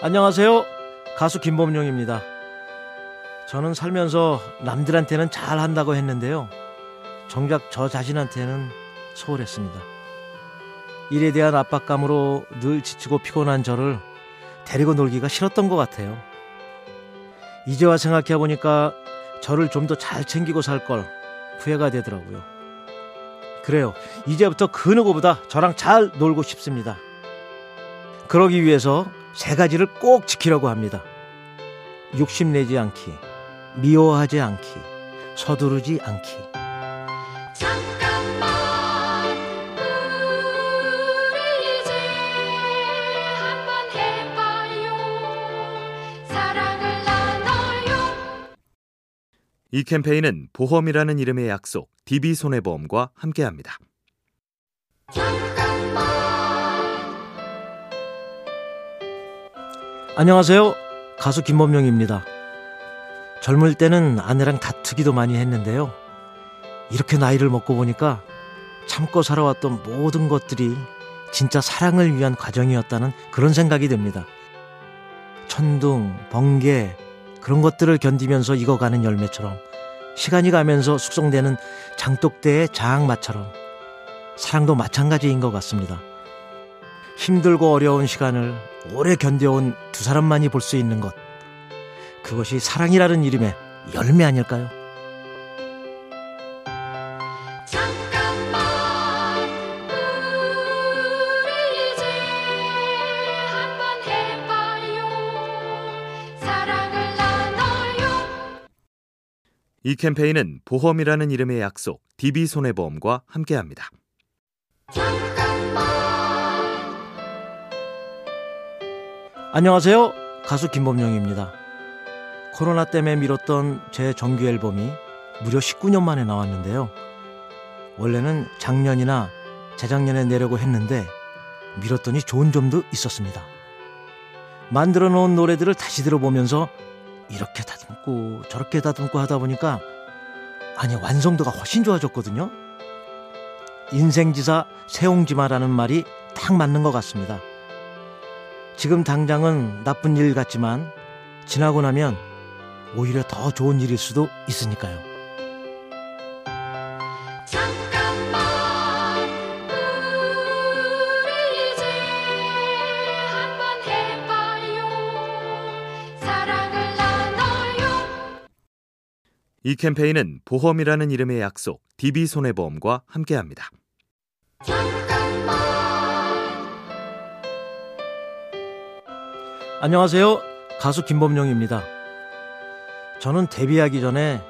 안녕하세요. 가수 김범용입니다. 저는 살면서 남들한테는 잘 한다고 했는데요. 정작 저 자신한테는 소홀했습니다. 일에 대한 압박감으로 늘 지치고 피곤한 저를 데리고 놀기가 싫었던 것 같아요. 이제와 생각해 보니까 저를 좀 더 잘 챙기고 살 걸 후회가 되더라고요. 그래요. 이제부터 그 누구보다 저랑 잘 놀고 싶습니다. 그러기 위해서 세 가지를 꼭 지키려고 합니다. 욕심내지 않기, 미워하지 않기, 서두르지 않기. 잠깐만 우리 이제 한번 해봐요 사랑을 나눠요 이 캠페인은 보험이라는 이름의 약속 DB손해보험과 함께합니다. 잠 안녕하세요. 가수 김범용입니다. 젊을 때는 아내랑 다투기도 많이 했는데요. 이렇게 나이를 먹고 보니까 참고 살아왔던 모든 것들이 진짜 사랑을 위한 과정이었다는 그런 생각이 듭니다. 천둥, 번개, 그런 것들을 견디면서 익어가는 열매처럼 시간이 가면서 숙성되는 장독대의 장맛처럼 사랑도 마찬가지인 것 같습니다. 힘들고 어려운 시간을 오래 견뎌온 두 사람만이 볼 수 있는 것. 그것이 사랑이라는 이름의 열매 아닐까요? 잠깐만 우리 이제 한번 해봐요 사랑을 나눠요 이 캠페인은 보험이라는 이름의 약속 DB손해보험과 함께합니다. 잠깐만 안녕하세요. 가수 김범용입니다. 코로나 때문에 미뤘던 제 정규 앨범이 무려 19년 만에 나왔는데요. 원래는 작년이나 재작년에 내려고 했는데 미뤘더니 좋은 점도 있었습니다. 만들어 놓은 노래들을 다시 들어보면서 이렇게 다듬고 저렇게 다듬고 하다 보니까 아니 완성도가 훨씬 좋아졌거든요. 인생지사 세옹지마라는 말이 딱 맞는 것 같습니다. 지금 당장은 나쁜 일 같지만 지나고 나면 오히려 더 좋은 일일 수도 있으니까요. 잠깐만 우리 이제 한번 해봐요 사랑을 나눠요 이 캠페인은 보험이라는 이름의 약속 DB손해보험과 함께합니다. 안녕하세요. 가수 김범용입니다. 저는 데뷔하기 전에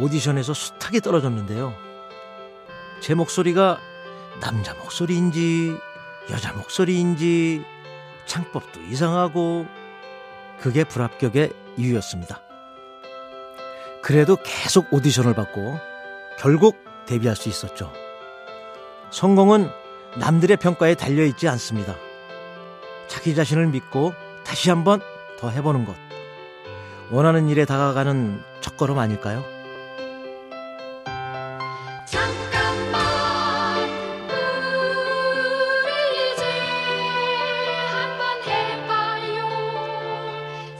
오디션에서 숱하게 떨어졌는데요. 제 목소리가 남자 목소리인지 여자 목소리인지 창법도 이상하고 그게 불합격의 이유였습니다. 그래도 계속 오디션을 받고 결국 데뷔할 수 있었죠. 성공은 남들의 평가에 달려있지 않습니다. 자기 자신을 믿고 다시 한번 더 해보는 것. 원하는 일에 다가가는 첫걸음 아닐까요? 잠깐만 우리 이제 한번 해봐요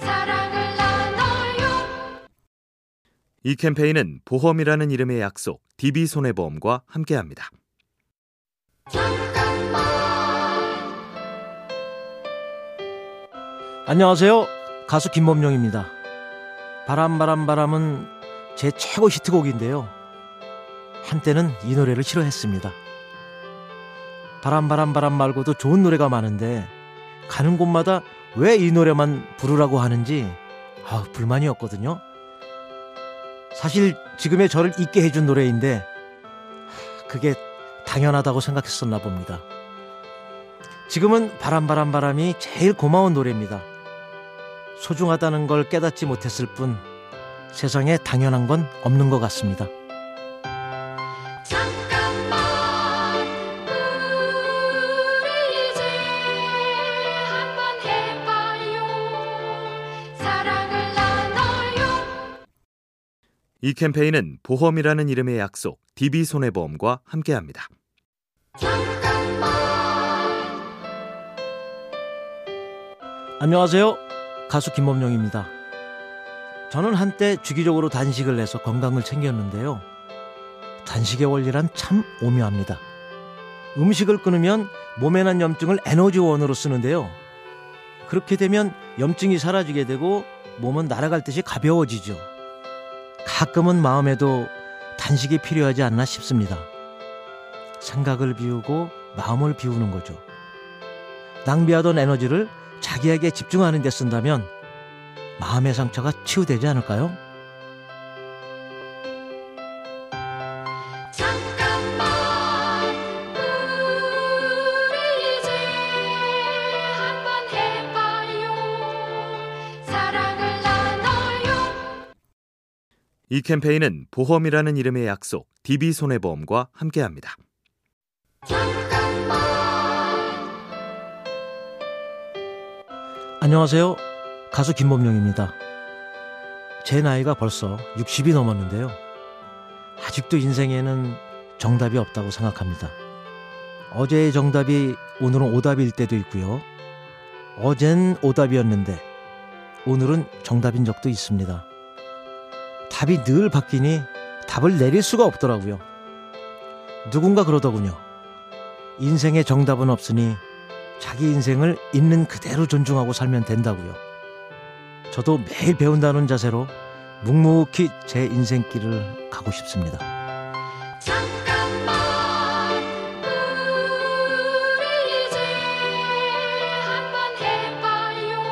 사랑을 나눠요 이 캠페인은 보험이라는 이름의 약속 DB손해보험과 함께합니다. 잠깐 안녕하세요. 가수 김범용입니다. 바람 바람 바람은 제 최고 히트곡인데요. 한때는 이 노래를 싫어했습니다. 바람 바람 바람 말고도 좋은 노래가 많은데 가는 곳마다 왜 이 노래만 부르라고 하는지 아, 불만이었거든요. 사실 지금의 저를 잊게 해준 노래인데 하, 그게 당연하다고 생각했었나 봅니다. 지금은 바람 바람 바람이 제일 고마운 노래입니다. 소중하다는 걸 깨닫지 못했을 뿐 세상에 당연한 건 없는 것 같습니다. 잠깐만 우리 이제 한번 해봐요 사랑을 나눠요 이 캠페인은 보험이라는 이름의 약속 DB손해보험과 함께합니다. 잠깐만 안녕하세요. 가수 김범용입니다. 저는 한때 주기적으로 단식을 해서 건강을 챙겼는데요. 단식의 원리란 참 오묘합니다. 음식을 끊으면 몸에 난 염증을 에너지원으로 쓰는데요. 그렇게 되면 염증이 사라지게 되고 몸은 날아갈 듯이 가벼워지죠. 가끔은 마음에도 단식이 필요하지 않나 싶습니다. 생각을 비우고 마음을 비우는 거죠. 낭비하던 에너지를 자기에게 집중하는 데 쓴다면 마음의 상처가 치유되지 않을까요? 잠깐만 우리 이제 한번 해봐요 사랑을 나눠요 이 캠페인은 보험이라는 이름의 약속 DB손해보험과 함께합니다. 안녕하세요. 가수 김범용입니다. 제 나이가 벌써 60이 넘었는데요. 아직도 인생에는 정답이 없다고 생각합니다. 어제의 정답이 오늘은 오답일 때도 있고요. 어젠 오답이었는데 오늘은 정답인 적도 있습니다. 답이 늘 바뀌니 답을 내릴 수가 없더라고요. 누군가 그러더군요. 인생에 정답은 없으니 자기 인생을 있는 그대로 존중하고 살면 된다고요. 저도 매일 배운다는 자세로 묵묵히 제 인생길을 가고 싶습니다. 잠깐만 우리 이제 한번 해봐요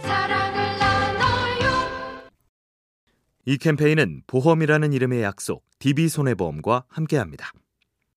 사랑을 나눠요 이 캠페인은 보험이라는 이름의 약속 DB손해보험과 함께합니다.